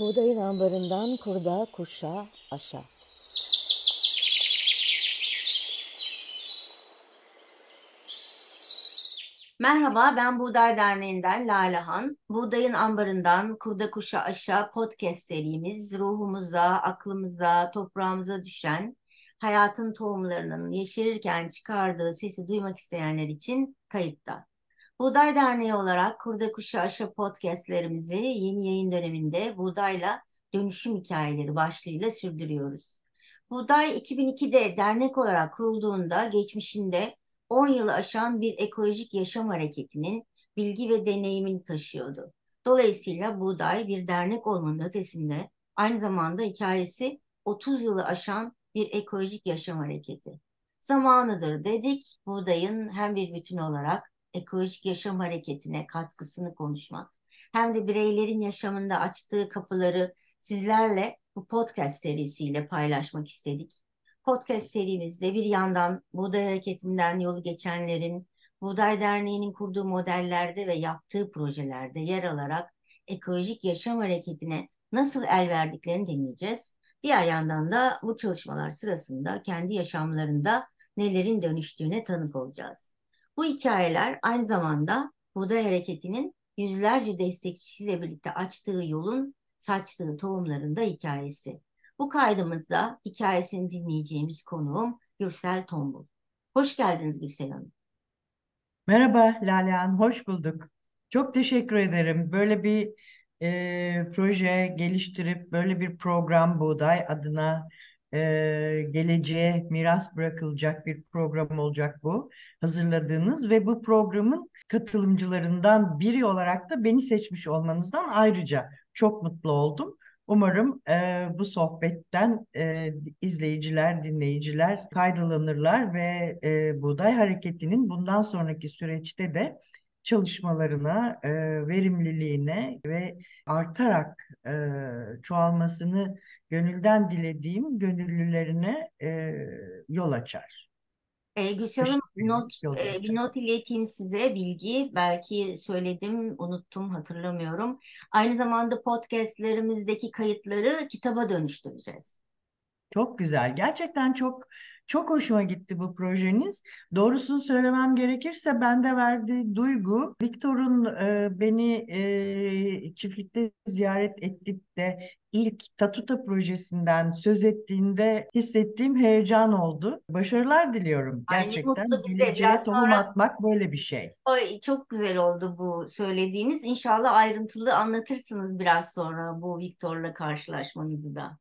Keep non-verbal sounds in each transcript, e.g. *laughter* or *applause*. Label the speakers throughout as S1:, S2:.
S1: Buğdayın ambarından kurda, kuşa, aşa.
S2: Merhaba, ben Buğday Derneği'nden Lalehan. Buğdayın ambarından kurda kuşa aşağı podcast serimiz ruhumuza, aklımıza, toprağımıza düşen hayatın tohumlarının yeşerirken çıkardığı sesi duymak isteyenler için kayıtta. Buğday Derneği olarak Kurda Kuşa Aşa podcastlerimizi yeni yayın döneminde buğdayla dönüşüm hikayeleri başlığıyla sürdürüyoruz. Buğday 2002'de dernek olarak kurulduğunda geçmişinde 10 yılı aşan bir ekolojik yaşam hareketinin bilgi ve deneyimini taşıyordu. Dolayısıyla Buğday bir dernek olmanın ötesinde aynı zamanda hikayesi 30 yılı aşan bir ekolojik yaşam hareketi. Zamanıdır dedik Buğday'ın hem bir bütün olarak ekolojik yaşam hareketine katkısını konuşmak hem de bireylerin yaşamında açtığı kapıları sizlerle bu podcast serisiyle paylaşmak istedik. Podcast serimizde bir yandan Buğday Hareketi'nden yolu geçenlerin Buğday Derneği'nin kurduğu modellerde ve yaptığı projelerde yer alarak ekolojik yaşam hareketine nasıl el verdiklerini dinleyeceğiz. Diğer yandan da bu çalışmalar sırasında kendi yaşamlarında nelerin dönüştüğüne tanık olacağız. Bu hikayeler aynı zamanda Buğday Hareketi'nin yüzlerce destekçisiyle birlikte açtığı yolun saçtığı tohumların da hikayesi. Bu kaydımızda hikayesini dinleyeceğimiz konuğum Gürsel Tombul. Hoş geldiniz Gürsel Hanım.
S3: Merhaba Lale Hanım, hoş bulduk. Çok teşekkür ederim. Böyle bir e, proje geliştirip böyle bir program Buğday adına e, geleceğe miras bırakılacak bir program olacak bu. Hazırladığınız ve bu programın katılımcılarından biri olarak da beni seçmiş olmanızdan ayrıca çok mutlu oldum. Umarım e, bu sohbetten e, izleyiciler, dinleyiciler faydalanırlar ve e, Buğday Hareketi'nin bundan sonraki süreçte de çalışmalarına, e, verimliliğine ve artarak e, çoğalmasını gönülden dilediğim gönüllülerine e, yol açar.
S2: E, Gülşah Hanım not, e, bir not ileteyim size bilgi. Belki söyledim, unuttum, hatırlamıyorum. Aynı zamanda podcastlerimizdeki kayıtları kitaba dönüştüreceğiz.
S3: Çok güzel. Gerçekten çok çok hoşuma gitti bu projeniz. Doğrusunu söylemem gerekirse bende verdiği duygu Viktor'un e, beni e, çiftlikte ziyaret edip de ilk Tatuta projesinden söz ettiğinde hissettiğim heyecan oldu. Başarılar diliyorum. Gerçekten geleceğe tohum sonra... atmak böyle bir şey.
S2: Ay, çok güzel oldu bu söylediğiniz. İnşallah ayrıntılı anlatırsınız biraz sonra bu Viktor'la karşılaşmanızı da.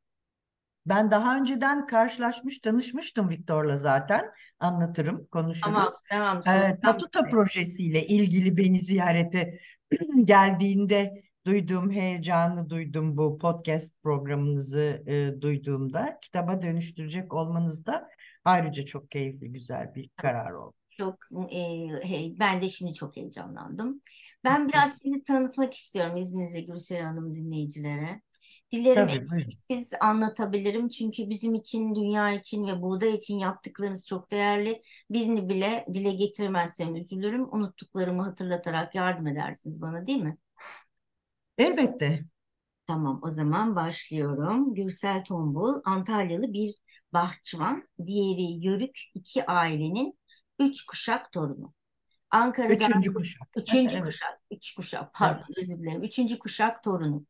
S3: Ben daha önceden karşılaşmış, tanışmıştım Viktor'la zaten. Anlatırım, konuşuruz. Tamam,
S2: tamam.
S3: Ee, Tatuta projesiyle ilgili beni ziyarete *clears throat* geldiğinde duyduğum heyecanı duydum bu podcast programınızı e, duyduğumda. Kitaba dönüştürecek olmanız da ayrıca çok keyifli, güzel bir karar oldu.
S2: Çok, e, hey, ben de şimdi çok heyecanlandım. Ben biraz sizi tanıtmak istiyorum izninizle Gülsel Hanım dinleyicilere. Dilerim biz anlatabilirim çünkü bizim için, dünya için ve buğday için yaptıklarınız çok değerli. Birini bile dile getiremezsem üzülürüm. Unuttuklarımı hatırlatarak yardım edersiniz bana değil mi?
S3: Elbette.
S2: Tamam o zaman başlıyorum. Gürsel Tombul Antalyalı bir bahçıvan, diğeri Yörük iki ailenin üç kuşak torunu.
S3: Ankara'da üçüncü kuşak.
S2: Üçüncü evet. kuşak. Üç kuşak pardon evet. özür dilerim. Üçüncü kuşak torunu.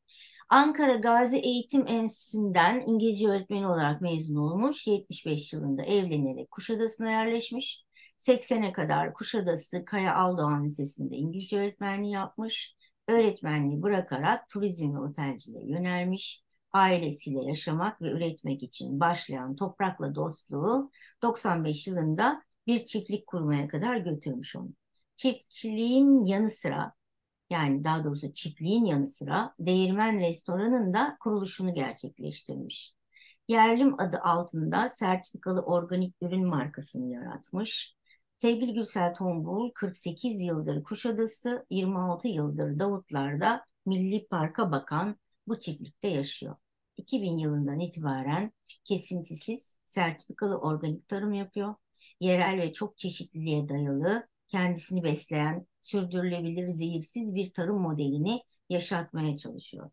S2: Ankara Gazi Eğitim Enstitüsü'nden İngilizce öğretmeni olarak mezun olmuş. 75 yılında evlenerek Kuşadası'na yerleşmiş. 80'e kadar Kuşadası Kaya Aldoğan Lisesi'nde İngilizce öğretmenliği yapmış. Öğretmenliği bırakarak turizm ve otelciliğe yönelmiş. Ailesiyle yaşamak ve üretmek için başlayan toprakla dostluğu 95 yılında bir çiftlik kurmaya kadar götürmüş onu. Çiftçiliğin yanı sıra yani daha doğrusu çiftliğin yanı sıra Değirmen Restoran'ın da kuruluşunu gerçekleştirmiş. Yerlim adı altında sertifikalı organik ürün markasını yaratmış. Sevgili Gürsel Tombul 48 yıldır Kuşadası, 26 yıldır Davutlar'da Milli Park'a bakan bu çiftlikte yaşıyor. 2000 yılından itibaren kesintisiz sertifikalı organik tarım yapıyor. Yerel ve çok çeşitliliğe dayalı kendisini besleyen sürdürülebilir zehirsiz bir tarım modelini yaşatmaya çalışıyor.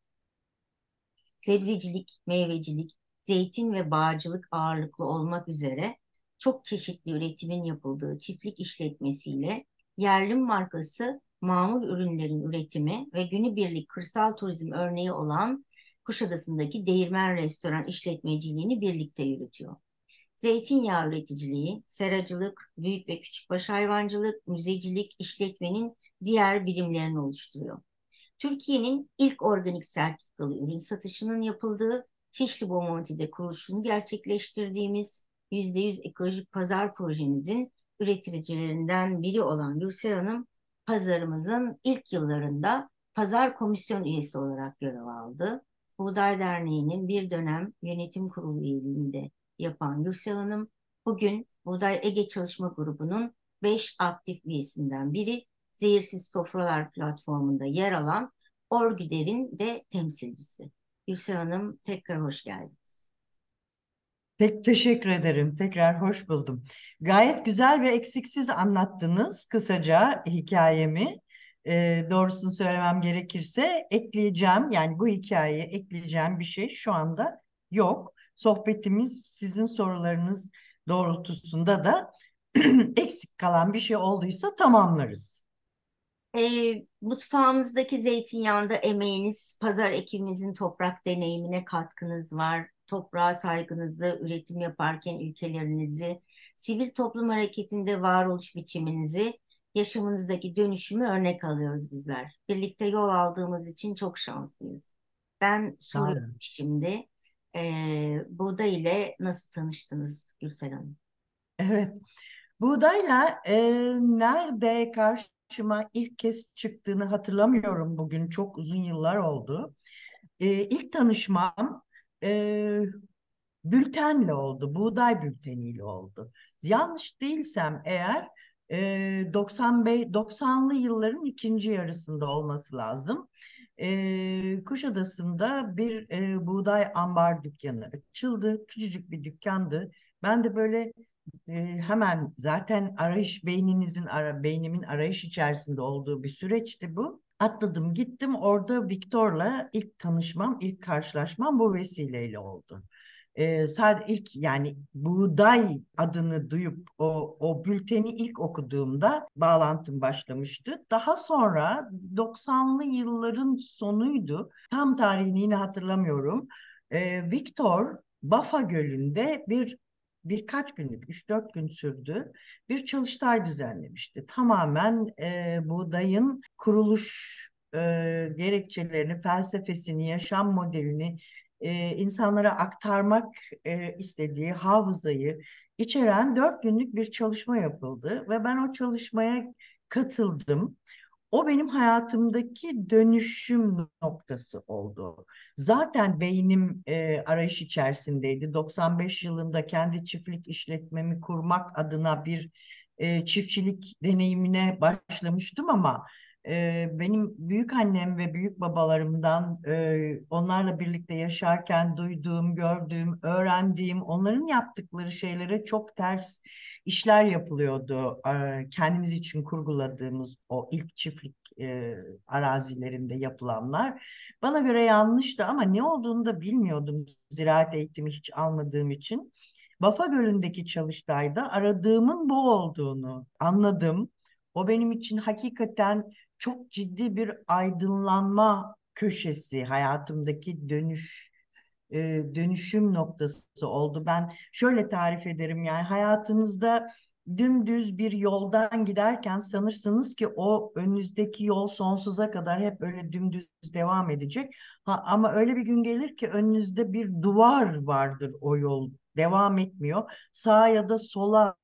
S2: sebzecilik, meyvecilik, zeytin ve bağcılık ağırlıklı olmak üzere çok çeşitli üretimin yapıldığı çiftlik işletmesiyle yerli markası mamul ürünlerin üretimi ve günübirlik kırsal turizm örneği olan Kuşadası'ndaki Değirmen Restoran işletmeciliğini birlikte yürütüyor. Zeytinyağı üreticiliği, seracılık, büyük ve küçükbaş hayvancılık, müzecilik, işletmenin diğer birimlerini oluşturuyor. Türkiye'nin ilk organik sertifikalı ürün satışının yapıldığı Şişli Bomonti'de kuruluşunu gerçekleştirdiğimiz %100 ekolojik pazar projemizin üreticilerinden biri olan Gürsel Hanım, pazarımızın ilk yıllarında pazar komisyon üyesi olarak görev aldı. Buğday Derneği'nin bir dönem yönetim kurulu üyeliğinde yapan Gürsel Hanım, bugün Buğday Ege Çalışma Grubu'nun 5 aktif üyesinden biri, Zehirsiz Sofralar platformunda yer alan Orgüder'in de temsilcisi. Gürsel Hanım tekrar hoş geldiniz.
S3: Pek teşekkür ederim. Tekrar hoş buldum. Gayet güzel ve eksiksiz anlattınız kısaca hikayemi. E, doğrusunu söylemem gerekirse ekleyeceğim yani bu hikayeye ekleyeceğim bir şey şu anda yok. Sohbetimiz sizin sorularınız doğrultusunda da *clears throat* eksik kalan bir şey olduysa tamamlarız.
S2: E, mutfağımızdaki zeytinyağında emeğiniz, pazar ekibimizin toprak deneyimine katkınız var. Toprağa saygınızı, üretim yaparken ilkelerinizi, sivil toplum hareketinde varoluş biçiminizi, yaşamınızdaki dönüşümü örnek alıyoruz bizler. Birlikte yol aldığımız için çok şanslıyız. Ben soruyorum şimdi, e, buğday ile nasıl tanıştınız Gürsel Hanım?
S3: Evet, buğdayla e, nerede karşı karşıma ilk kez çıktığını hatırlamıyorum bugün. Çok uzun yıllar oldu. E, ilk tanışmam e, bültenle oldu. Buğday bülteniyle oldu. Yanlış değilsem eğer e, 95 90'lı yılların ikinci yarısında olması lazım. E, Kuşadası'nda bir e, buğday ambar dükkanı açıldı. Küçücük bir dükkandı. Ben de böyle e, hemen zaten arayış beyninizin ara beynimin arayış içerisinde olduğu bir süreçti bu. Atladım gittim orada Viktor'la ilk tanışmam, ilk karşılaşmam bu vesileyle oldu. Ee, sadece ilk yani buğday adını duyup o, o bülteni ilk okuduğumda bağlantım başlamıştı. Daha sonra 90'lı yılların sonuydu. Tam tarihini yine hatırlamıyorum. Ee, Viktor Bafa Gölü'nde bir birkaç günlük, 3-4 gün sürdü bir çalıştay düzenlemişti. Tamamen e, buğdayın kuruluş e, gerekçelerini, felsefesini, yaşam modelini e, insanlara aktarmak e, istediği hafızayı içeren dört günlük bir çalışma yapıldı ve ben o çalışmaya katıldım. O benim hayatımdaki dönüşüm noktası oldu. Zaten beynim e, arayış içerisindeydi. 95 yılında kendi çiftlik işletmemi kurmak adına bir e, çiftçilik deneyimine başlamıştım ama e, benim büyük annem ve büyük babalarımdan e, onlarla birlikte yaşarken duyduğum, gördüğüm, öğrendiğim, onların yaptıkları şeylere çok ters işler yapılıyordu. E, kendimiz için kurguladığımız o ilk çiftlik e, arazilerinde yapılanlar. Bana göre yanlıştı ama ne olduğunu da bilmiyordum ziraat eğitimi hiç almadığım için. Bafa Gölü'ndeki çalıştayda aradığımın bu olduğunu anladım. O benim için hakikaten çok ciddi bir aydınlanma köşesi hayatımdaki dönüş e, dönüşüm noktası oldu. Ben şöyle tarif ederim yani hayatınızda dümdüz bir yoldan giderken sanırsınız ki o önünüzdeki yol sonsuza kadar hep öyle dümdüz devam edecek. Ha, ama öyle bir gün gelir ki önünüzde bir duvar vardır o yol devam etmiyor. Sağa ya da sola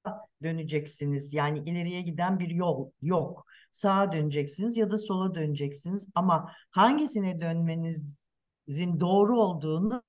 S3: döneceksiniz. Yani ileriye giden bir yol yok sağa döneceksiniz ya da sola döneceksiniz ama hangisine dönmenizin doğru olduğunu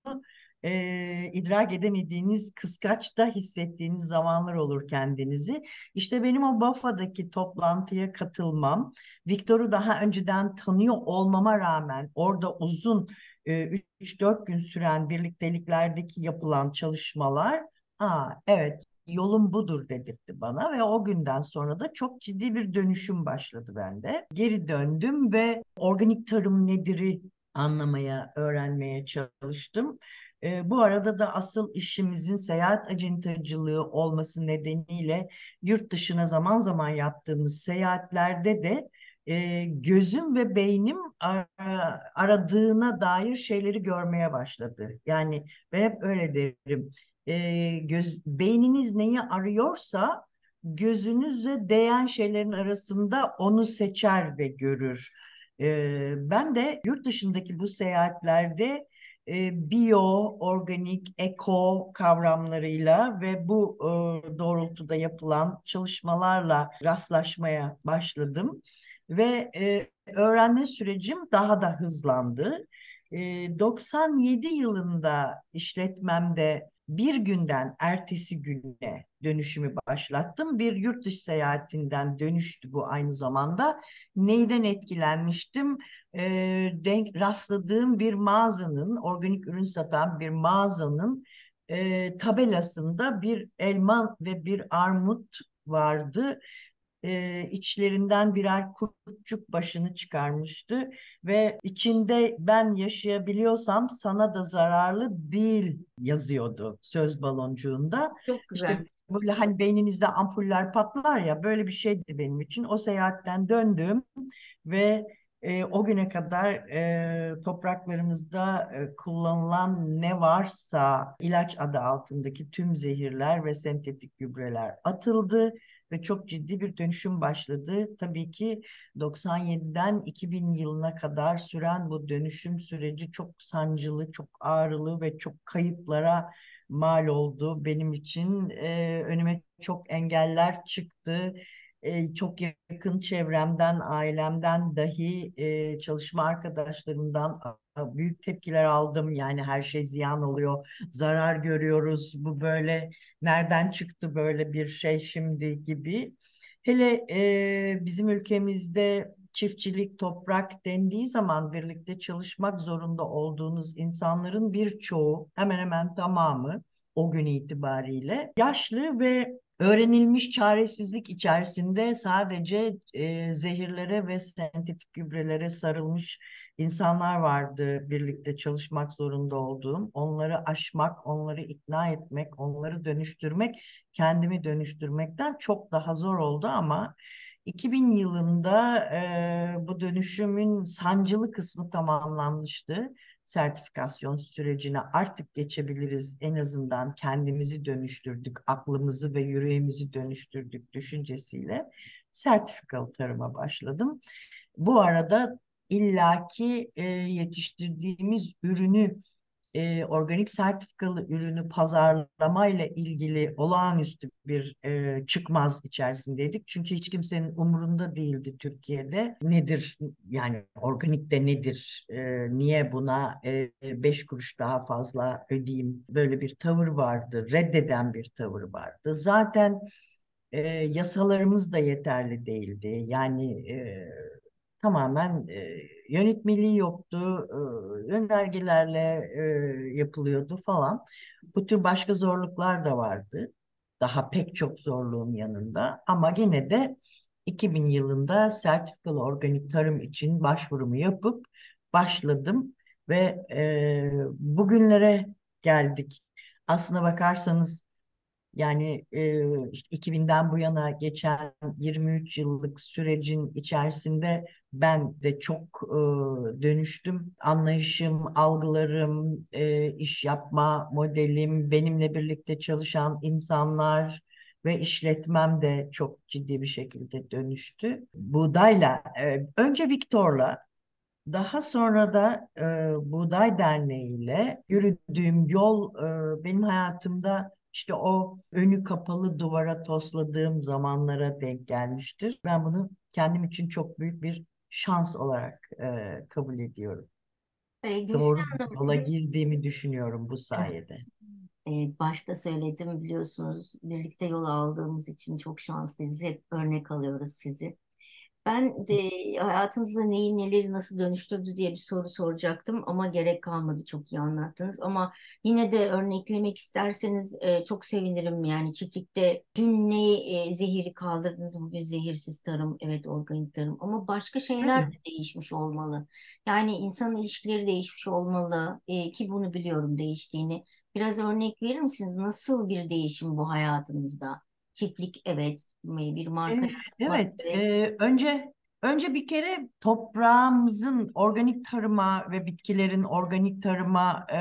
S3: e, idrak edemediğiniz kıskaçta hissettiğiniz zamanlar olur kendinizi. İşte benim o Bafa'daki toplantıya katılmam, Viktor'u daha önceden tanıyor olmama rağmen orada uzun e, 3-4 gün süren birlikteliklerdeki yapılan çalışmalar, aa evet yolum budur dedirtti bana ve o günden sonra da çok ciddi bir dönüşüm başladı bende. Geri döndüm ve organik tarım nedir'i anlamaya, öğrenmeye çalıştım. E, bu arada da asıl işimizin seyahat acentacılığı olması nedeniyle yurt dışına zaman zaman yaptığımız seyahatlerde de e, gözüm ve beynim aradığına dair şeyleri görmeye başladı. Yani ben hep öyle derim. E, göz, beyniniz neyi arıyorsa gözünüze değen şeylerin arasında onu seçer ve görür. E, ben de yurt dışındaki bu seyahatlerde e, biyo, organik, eko kavramlarıyla ve bu e, doğrultuda yapılan çalışmalarla rastlaşmaya başladım ve e, öğrenme sürecim daha da hızlandı. E, 97 yılında işletmemde bir günden ertesi güne dönüşümü başlattım. Bir yurt dışı seyahatinden dönüştü bu aynı zamanda. Neyden etkilenmiştim? E, denk rastladığım bir mağazanın, organik ürün satan bir mağazanın e, tabelasında bir elma ve bir armut vardı e, içlerinden birer kurtçuk başını çıkarmıştı ve içinde ben yaşayabiliyorsam sana da zararlı değil yazıyordu söz baloncuğunda.
S2: Çok güzel. İşte
S3: böyle hani beyninizde ampuller patlar ya böyle bir şeydi benim için. O seyahatten döndüm ve e, o güne kadar e, topraklarımızda e, kullanılan ne varsa ilaç adı altındaki tüm zehirler ve sentetik gübreler atıldı ve çok ciddi bir dönüşüm başladı. Tabii ki 97'den 2000 yılına kadar süren bu dönüşüm süreci çok sancılı, çok ağrılı ve çok kayıplara mal oldu benim için. Ee, önüme çok engeller çıktı. Çok yakın çevremden, ailemden dahi çalışma arkadaşlarımdan büyük tepkiler aldım. Yani her şey ziyan oluyor, zarar görüyoruz. Bu böyle nereden çıktı böyle bir şey şimdi gibi. Hele bizim ülkemizde çiftçilik, toprak dendiği zaman birlikte çalışmak zorunda olduğunuz insanların birçoğu, hemen hemen tamamı o gün itibariyle yaşlı ve öğrenilmiş çaresizlik içerisinde sadece e, zehirlere ve sentetik gübrelere sarılmış insanlar vardı birlikte çalışmak zorunda olduğum. Onları aşmak, onları ikna etmek, onları dönüştürmek, kendimi dönüştürmekten çok daha zor oldu ama 2000 yılında e, bu dönüşümün sancılı kısmı tamamlanmıştı. Sertifikasyon sürecine artık geçebiliriz. En azından kendimizi dönüştürdük, aklımızı ve yüreğimizi dönüştürdük düşüncesiyle sertifikalı tarıma başladım. Bu arada illaki e, yetiştirdiğimiz ürünü e, organik sertifikalı ürünü pazarlamayla ilgili olağanüstü bir e, çıkmaz içerisindeydik. Çünkü hiç kimsenin umurunda değildi Türkiye'de. Nedir yani organik de nedir? E, niye buna e, beş kuruş daha fazla ödeyeyim? Böyle bir tavır vardı. Reddeden bir tavır vardı. Zaten e, yasalarımız da yeterli değildi. Yani e, tamamen e, yönetmeliği yoktu, e, yönergelerle e, yapılıyordu falan. Bu tür başka zorluklar da vardı. Daha pek çok zorluğun yanında ama gene de 2000 yılında sertifikalı organik tarım için başvurumu yapıp başladım ve e, bugünlere geldik. Aslına bakarsanız yani e, işte 2000'den bu yana geçen 23 yıllık sürecin içerisinde ben de çok e, dönüştüm. Anlayışım, algılarım, e, iş yapma modelim, benimle birlikte çalışan insanlar ve işletmem de çok ciddi bir şekilde dönüştü. Buğdayla, e, önce Viktor'la daha sonra da e, Buğday Derneği ile yürüdüğüm yol e, benim hayatımda işte o önü kapalı duvara tosladığım zamanlara denk gelmiştir. Ben bunu kendim için çok büyük bir şans olarak e, kabul ediyorum.
S2: E,
S3: Doğru bir yola girdiğimi düşünüyorum bu sayede.
S2: E, başta söyledim biliyorsunuz birlikte yol aldığımız için çok şanslıyız. Hep örnek alıyoruz sizi. Ben de hayatınızda neyi neleri nasıl dönüştürdü diye bir soru soracaktım ama gerek kalmadı çok iyi anlattınız. Ama yine de örneklemek isterseniz e, çok sevinirim. Yani çiftlikte dün ne e, zehiri kaldırdınız bugün zehirsiz tarım, evet organik tarım ama başka şeyler de değişmiş olmalı. Yani insan ilişkileri değişmiş olmalı e, ki bunu biliyorum değiştiğini. Biraz örnek verir misiniz? Nasıl bir değişim bu hayatınızda? Çiftlik evet, bir marka
S3: Evet,
S2: evet.
S3: e, önce önce bir kere toprağımızın organik tarıma ve bitkilerin organik tarıma e,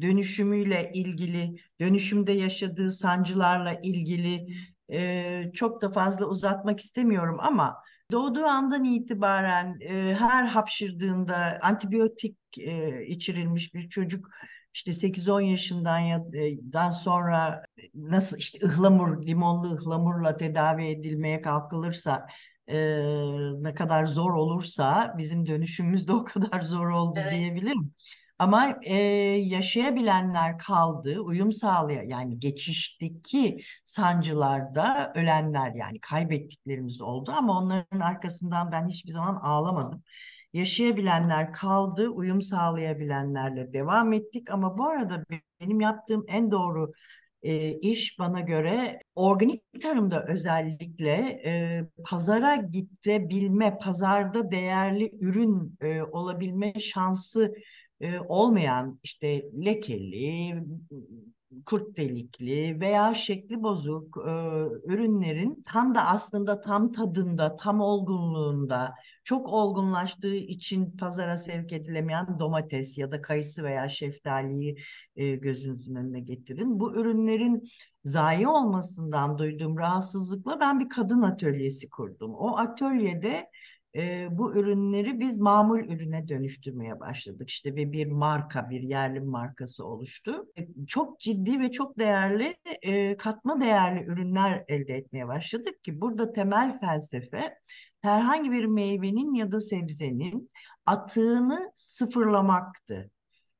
S3: dönüşümüyle ilgili, dönüşümde yaşadığı sancılarla ilgili e, çok da fazla uzatmak istemiyorum ama doğduğu andan itibaren e, her hapşırdığında antibiyotik e, içirilmiş bir çocuk işte 8-10 yaşından ya e, sonra nasıl işte ıhlamur, limonlu ıhlamurla tedavi edilmeye kalkılırsa e, ne kadar zor olursa bizim dönüşümümüz de o *laughs* kadar zor oldu
S2: Evet.
S3: diyebilirim. Ama e, yaşayabilenler kaldı, uyum sağlayan yani geçişteki sancılarda ölenler yani kaybettiklerimiz oldu ama onların arkasından ben hiçbir zaman ağlamadım. Yaşayabilenler kaldı, uyum sağlayabilenlerle devam ettik. Ama bu arada benim yaptığım en doğru e, iş bana göre organik tarımda özellikle e, pazara gidebilme, pazarda değerli ürün e, olabilme şansı e, olmayan işte lekeli, kurt delikli veya şekli bozuk e, ürünlerin tam da aslında tam tadında, tam olgunluğunda, çok olgunlaştığı için pazara sevk edilemeyen domates ya da kayısı veya şeftaliyi e, gözünüzün önüne getirin. Bu ürünlerin zayi olmasından duyduğum rahatsızlıkla ben bir kadın atölyesi kurdum. O atölyede e, bu ürünleri biz mamul ürüne dönüştürmeye başladık. İşte bir, bir marka, bir yerli markası oluştu. E, çok ciddi ve çok değerli, e, katma değerli ürünler elde etmeye başladık ki burada temel felsefe herhangi bir meyvenin ya da sebzenin atığını sıfırlamaktı.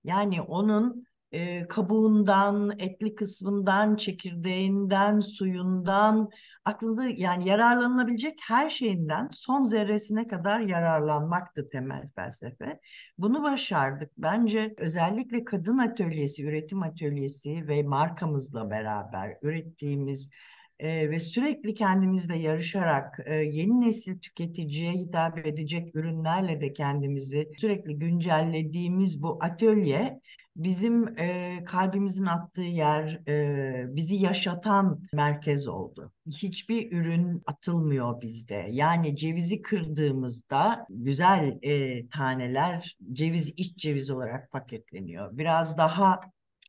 S3: Yani onun e, kabuğundan, etli kısmından, çekirdeğinden, suyundan, aklınıza yani yararlanılabilecek her şeyinden son zerresine kadar yararlanmaktı temel felsefe. Bunu başardık. Bence özellikle kadın atölyesi, üretim atölyesi ve markamızla beraber ürettiğimiz e, ve sürekli kendimizle yarışarak e, yeni nesil tüketiciye hitap edecek ürünlerle de kendimizi sürekli güncellediğimiz bu atölye bizim e, kalbimizin attığı yer, e, bizi yaşatan merkez oldu. Hiçbir ürün atılmıyor bizde. Yani cevizi kırdığımızda güzel e, taneler ceviz iç ceviz olarak paketleniyor. Biraz daha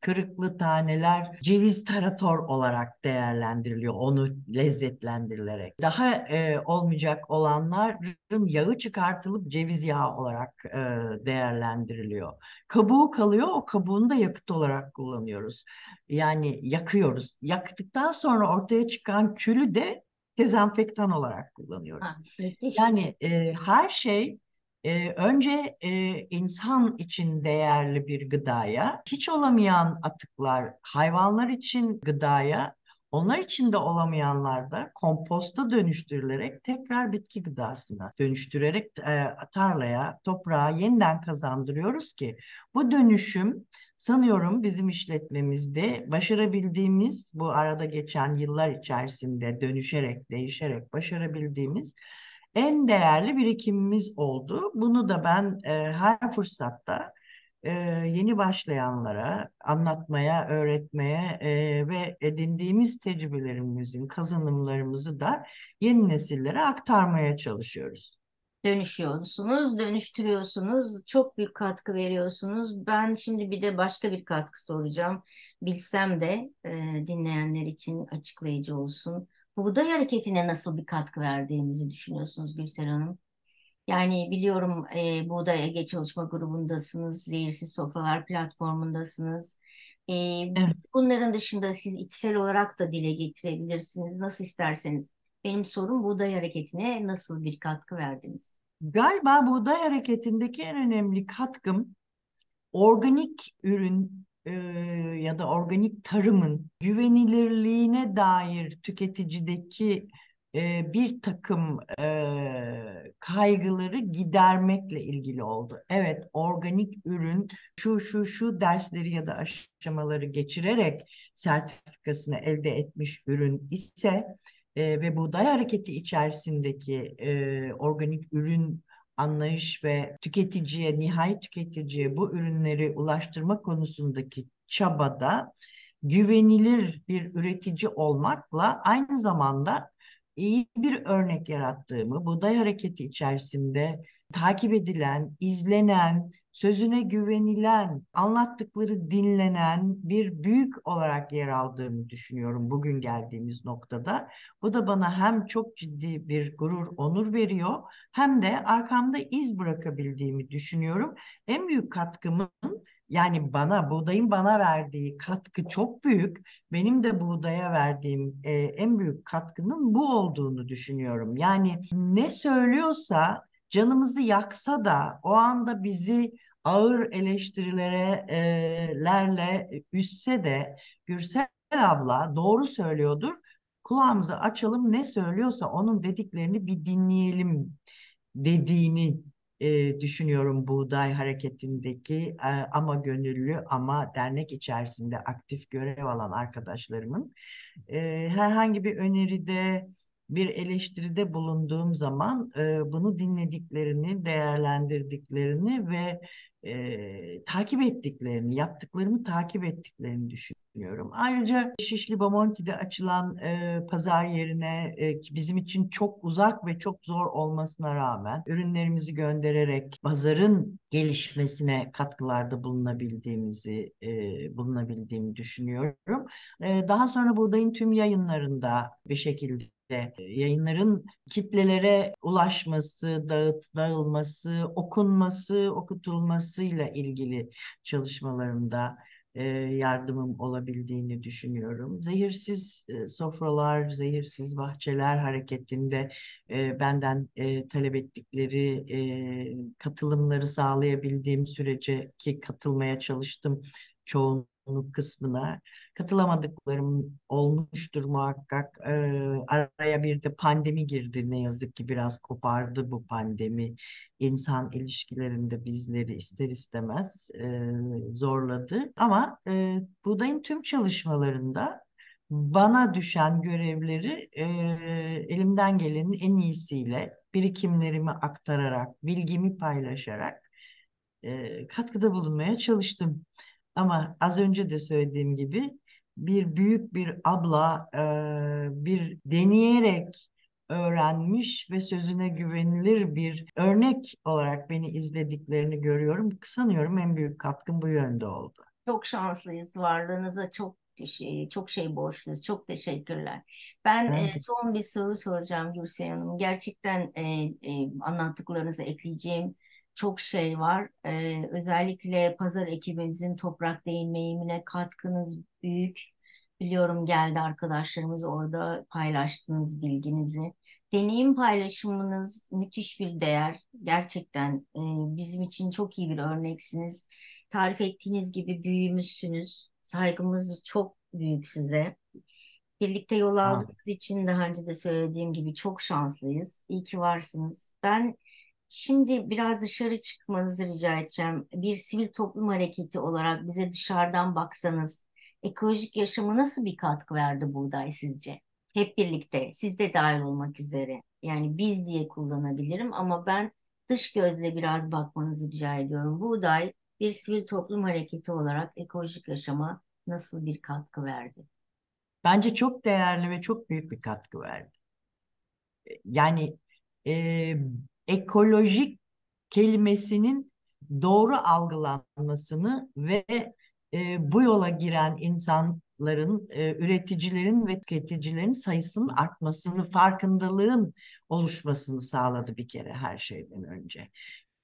S3: kırıklı taneler ceviz tarator olarak değerlendiriliyor onu lezzetlendirilerek. Daha e, olmayacak olanların yağı çıkartılıp ceviz yağı olarak e, değerlendiriliyor. Kabuğu kalıyor o kabuğunu da yakıt olarak kullanıyoruz. Yani yakıyoruz. Yaktıktan sonra ortaya çıkan külü de dezenfektan olarak kullanıyoruz.
S2: Ha, müthiş.
S3: Yani e, her şey ee, önce e, insan için değerli bir gıdaya, hiç olamayan atıklar hayvanlar için gıdaya, onlar için de olamayanlar da komposta dönüştürülerek tekrar bitki gıdasına dönüştürerek e, tarlaya, toprağa yeniden kazandırıyoruz ki bu dönüşüm sanıyorum bizim işletmemizde başarabildiğimiz bu arada geçen yıllar içerisinde dönüşerek, değişerek başarabildiğimiz en değerli birikimimiz oldu. Bunu da ben e, her fırsatta e, yeni başlayanlara anlatmaya, öğretmeye e, ve edindiğimiz tecrübelerimizin kazanımlarımızı da yeni nesillere aktarmaya çalışıyoruz.
S2: Dönüşüyorsunuz, dönüştürüyorsunuz, çok büyük katkı veriyorsunuz. Ben şimdi bir de başka bir katkı soracağım. Bilsem de e, dinleyenler için açıklayıcı olsun. Buğday hareketine nasıl bir katkı verdiğinizi düşünüyorsunuz Gülsel Hanım? Yani biliyorum e, Buğday Ege Çalışma Grubu'ndasınız, Zehirsiz Sofralar platformundasınız. E,
S3: Evet.
S2: bunların dışında siz içsel olarak da dile getirebilirsiniz, nasıl isterseniz. Benim sorum Buğday Hareketi'ne nasıl bir katkı verdiniz?
S3: Galiba buğday hareketindeki en önemli katkım organik ürün e, ya da organik tarımın güvenilirliğine dair tüketicideki e, bir takım e, kaygıları gidermekle ilgili oldu. Evet, organik ürün şu şu şu dersleri ya da aşamaları geçirerek sertifikasını elde etmiş ürün ise e, ve buğday hareketi içerisindeki e, organik ürün anlayış ve tüketiciye, nihai tüketiciye bu ürünleri ulaştırma konusundaki çabada güvenilir bir üretici olmakla aynı zamanda iyi bir örnek yarattığımı, buğday hareketi içerisinde takip edilen, izlenen, sözüne güvenilen, anlattıkları dinlenen bir büyük olarak yer aldığımı düşünüyorum bugün geldiğimiz noktada. Bu da bana hem çok ciddi bir gurur, onur veriyor hem de arkamda iz bırakabildiğimi düşünüyorum. En büyük katkımın yani bana buğdayın bana verdiği katkı çok büyük. Benim de buğdaya verdiğim e, en büyük katkının bu olduğunu düşünüyorum. Yani ne söylüyorsa canımızı yaksa da o anda bizi ağır eleştirilere e, üsse de Gürsel abla doğru söylüyordur. Kulağımızı açalım ne söylüyorsa onun dediklerini bir dinleyelim dediğini e, düşünüyorum buğday hareketindeki e, ama gönüllü ama dernek içerisinde aktif görev alan arkadaşlarımın e, herhangi bir öneride bir eleştiride bulunduğum zaman e, bunu dinlediklerini, değerlendirdiklerini ve e, takip ettiklerini, yaptıklarımı takip ettiklerini düşünüyorum. Ayrıca Şişli Bomonti'de açılan e, pazar yerine e, bizim için çok uzak ve çok zor olmasına rağmen ürünlerimizi göndererek pazarın gelişmesine katkılarda bulunabildiğimizi e, bulunabildiğimi düşünüyorum. E, daha sonra buradayım tüm yayınlarında bir şekilde yayınların kitlelere ulaşması, dağıt, dağılması, okunması, okutulmasıyla ilgili çalışmalarımda e, yardımım olabildiğini düşünüyorum. Zehirsiz e, sofralar, zehirsiz bahçeler hareketinde e, benden e, talep ettikleri e, katılımları sağlayabildiğim sürece ki katılmaya çalıştım çoğunluk kısmına katılamadıklarım olmuştur muhakkak. Ee, araya bir de pandemi girdi ne yazık ki biraz kopardı bu pandemi. insan ilişkilerinde bizleri ister istemez e, zorladı. Ama e, buğdayın tüm çalışmalarında bana düşen görevleri e, elimden gelenin en iyisiyle birikimlerimi aktararak, bilgimi paylaşarak e, katkıda bulunmaya çalıştım. Ama az önce de söylediğim gibi bir büyük bir abla e, bir deneyerek öğrenmiş ve sözüne güvenilir bir örnek olarak beni izlediklerini görüyorum. Sanıyorum en büyük katkım bu yönde oldu.
S2: Çok şanslıyız. Varlığınıza çok şey, çok şey borçluyuz. Çok teşekkürler. Ben e, son bir soru soracağım Gülsey Hanım. Gerçekten e, e, anlattıklarınızı ekleyeceğim çok şey var. Ee, özellikle pazar ekibimizin toprak değinmeyimine katkınız büyük. Biliyorum geldi arkadaşlarımız orada paylaştığınız bilginizi. Deneyim paylaşımınız müthiş bir değer. Gerçekten e, bizim için çok iyi bir örneksiniz. Tarif ettiğiniz gibi büyüğümüzsünüz. Saygımız çok büyük size. Birlikte yol aldığınız için daha önce de söylediğim gibi çok şanslıyız. İyi ki varsınız. Ben Şimdi biraz dışarı çıkmanızı rica edeceğim. Bir sivil toplum hareketi olarak bize dışarıdan baksanız ekolojik yaşama nasıl bir katkı verdi buğday sizce? Hep birlikte, siz de dahil olmak üzere. Yani biz diye kullanabilirim ama ben dış gözle biraz bakmanızı rica ediyorum. Buğday bir sivil toplum hareketi olarak ekolojik yaşama nasıl bir katkı verdi?
S3: Bence çok değerli ve çok büyük bir katkı verdi. Yani e, ekolojik kelimesinin doğru algılanmasını ve e, bu yola giren insanların, e, üreticilerin ve tüketicilerin sayısının artmasını, farkındalığın oluşmasını sağladı bir kere her şeyden önce.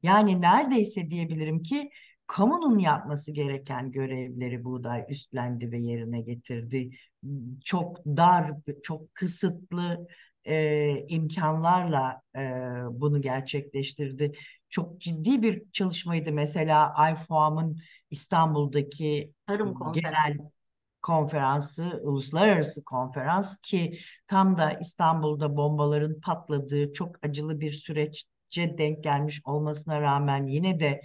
S3: Yani neredeyse diyebilirim ki kamunun yapması gereken görevleri buğday üstlendi ve yerine getirdi. Çok dar, çok kısıtlı e, imkanlarla e, bunu gerçekleştirdi. Çok ciddi bir çalışmaydı mesela IFOAM'ın İstanbul'daki
S2: Tarım
S3: genel konferansı, uluslararası konferans ki tam da İstanbul'da bombaların patladığı çok acılı bir süreçce denk gelmiş olmasına rağmen yine de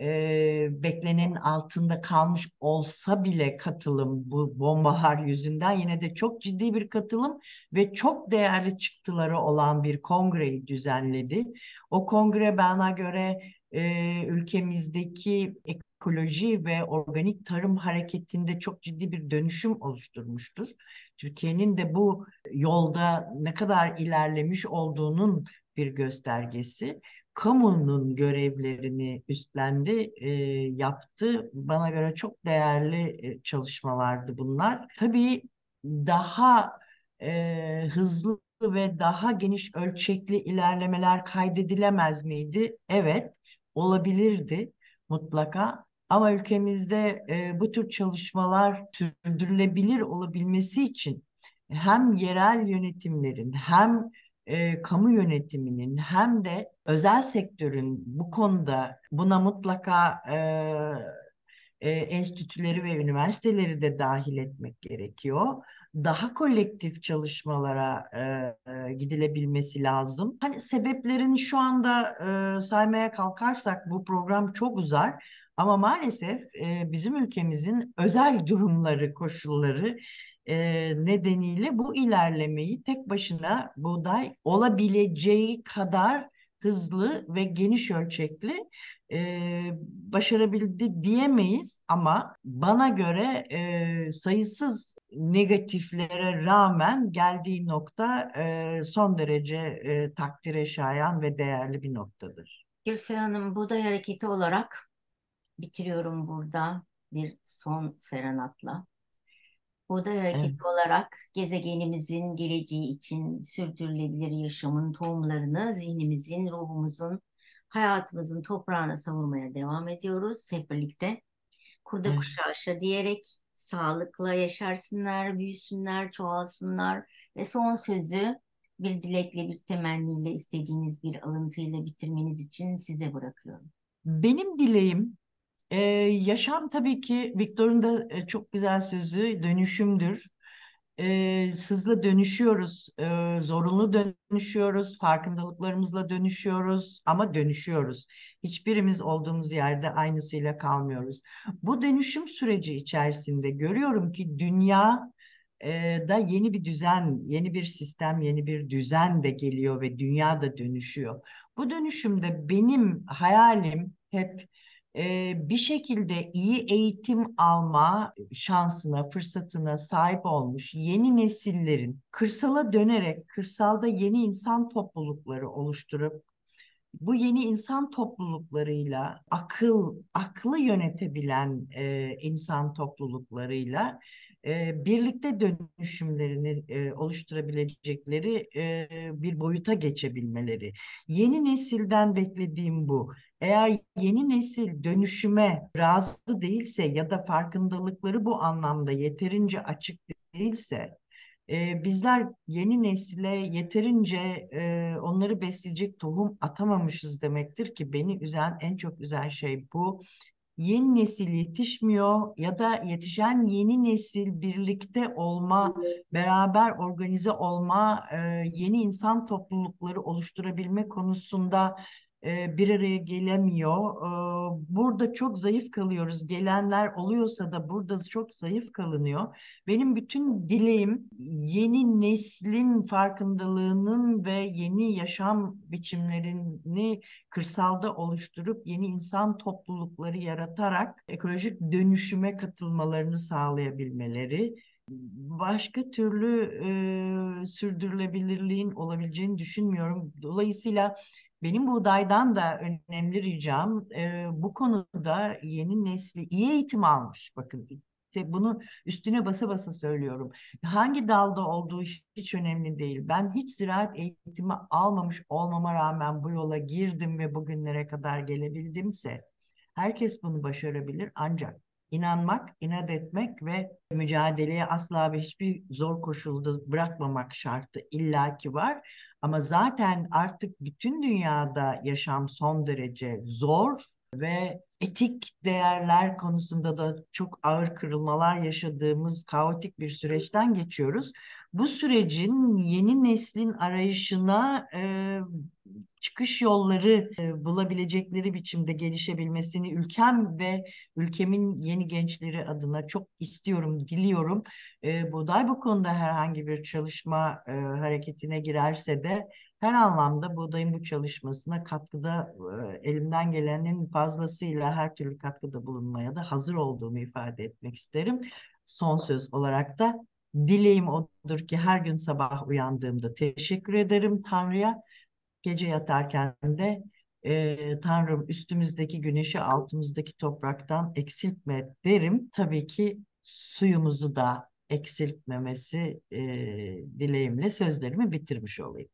S3: e, beklenenin altında kalmış olsa bile katılım bu bombalar yüzünden yine de çok ciddi bir katılım ve çok değerli çıktıları olan bir kongreyi düzenledi. O kongre bana göre e, ülkemizdeki ekoloji ve organik tarım hareketinde çok ciddi bir dönüşüm oluşturmuştur. Türkiye'nin de bu yolda ne kadar ilerlemiş olduğunun bir göstergesi kamunun görevlerini üstlendi, e, yaptı. Bana göre çok değerli e, çalışmalardı bunlar. Tabii daha e, hızlı ve daha geniş ölçekli ilerlemeler kaydedilemez miydi? Evet, olabilirdi mutlaka. Ama ülkemizde e, bu tür çalışmalar sürdürülebilir olabilmesi için hem yerel yönetimlerin hem e, kamu yönetiminin hem de özel sektörün bu konuda buna mutlaka e, e, enstitüleri ve üniversiteleri de dahil etmek gerekiyor. Daha kolektif çalışmalara e, e, gidilebilmesi lazım. Hani sebeplerini şu anda e, saymaya kalkarsak bu program çok uzar. Ama maalesef e, bizim ülkemizin özel durumları, koşulları e, nedeniyle bu ilerlemeyi tek başına buğday olabileceği kadar hızlı ve geniş ölçekli e, başarabildi diyemeyiz ama bana göre e, sayısız negatiflere rağmen geldiği nokta e, son derece e, takdire şayan ve değerli bir noktadır.
S2: Gürsel Hanım, Buğday Hareketi olarak bitiriyorum burada bir son serenatla. Buğday Hareketi
S3: Evet.
S2: olarak gezegenimizin geleceği için sürdürülebilir yaşamın tohumlarını zihnimizin, ruhumuzun, hayatımızın toprağına savurmaya devam ediyoruz hep birlikte. Kurda
S3: Evet.
S2: kuşa aşağı diyerek sağlıkla yaşarsınlar, büyüsünler, çoğalsınlar ve son sözü bir dilekle, bir temenniyle, istediğiniz bir alıntıyla bitirmeniz için size bırakıyorum.
S3: Benim dileğim Ee, yaşam tabii ki Victor'un da çok güzel sözü dönüşümdür. Ee, hızla dönüşüyoruz, ee, zorunlu dönüşüyoruz, farkındalıklarımızla dönüşüyoruz ama dönüşüyoruz. Hiçbirimiz olduğumuz yerde aynısıyla kalmıyoruz. Bu dönüşüm süreci içerisinde görüyorum ki dünya da yeni bir düzen, yeni bir sistem, yeni bir düzen de geliyor ve dünya da dönüşüyor. Bu dönüşümde benim hayalim hep bir şekilde iyi eğitim alma şansına, fırsatına sahip olmuş yeni nesillerin kırsala dönerek kırsalda yeni insan toplulukları oluşturup bu yeni insan topluluklarıyla akıl, aklı yönetebilen e, insan topluluklarıyla e, birlikte dönüşümlerini e, oluşturabilecekleri e, bir boyuta geçebilmeleri. Yeni nesilden beklediğim bu. Eğer yeni nesil dönüşüme razı değilse ya da farkındalıkları bu anlamda yeterince açık değilse e, bizler yeni nesile yeterince e, onları besleyecek tohum atamamışız demektir ki beni üzen en çok üzen şey bu. Yeni nesil yetişmiyor ya da yetişen yeni nesil birlikte olma, beraber organize olma, e, yeni insan toplulukları oluşturabilme konusunda bir araya gelemiyor. E, burada çok zayıf kalıyoruz. Gelenler oluyorsa da burada çok zayıf kalınıyor. Benim bütün dileğim yeni neslin farkındalığının ve yeni yaşam biçimlerini kırsalda oluşturup yeni insan toplulukları yaratarak ekolojik dönüşüme katılmalarını sağlayabilmeleri başka türlü e, sürdürülebilirliğin olabileceğini düşünmüyorum. Dolayısıyla benim buğdaydan da önemli ricam e, bu konuda yeni nesli iyi eğitim almış. Bakın bunu üstüne basa basa söylüyorum. Hangi dalda olduğu hiç önemli değil. Ben hiç ziraat eğitimi almamış olmama rağmen bu yola girdim ve bugünlere kadar gelebildimse herkes bunu başarabilir ancak inanmak, inat etmek ve mücadeleye asla ve hiçbir zor koşulda bırakmamak şartı illaki var. Ama zaten artık bütün dünyada yaşam son derece zor ve etik değerler konusunda da çok ağır kırılmalar yaşadığımız kaotik bir süreçten geçiyoruz. Bu sürecin yeni neslin arayışına e, çıkış yolları e, bulabilecekleri biçimde gelişebilmesini ülkem ve ülkemin yeni gençleri adına çok istiyorum, diliyorum. E, Buğday bu konuda herhangi bir çalışma e, hareketine girerse de her anlamda buğdayın bu çalışmasına katkıda e, elimden gelenin fazlasıyla her türlü katkıda bulunmaya da hazır olduğumu ifade etmek isterim. Son söz olarak da dileğim odur ki her gün sabah uyandığımda teşekkür ederim Tanrı'ya. Gece yatarken de e, Tanrım üstümüzdeki güneşi altımızdaki topraktan eksiltme derim. Tabii ki suyumuzu da eksiltmemesi e, dileğimle sözlerimi bitirmiş olayım.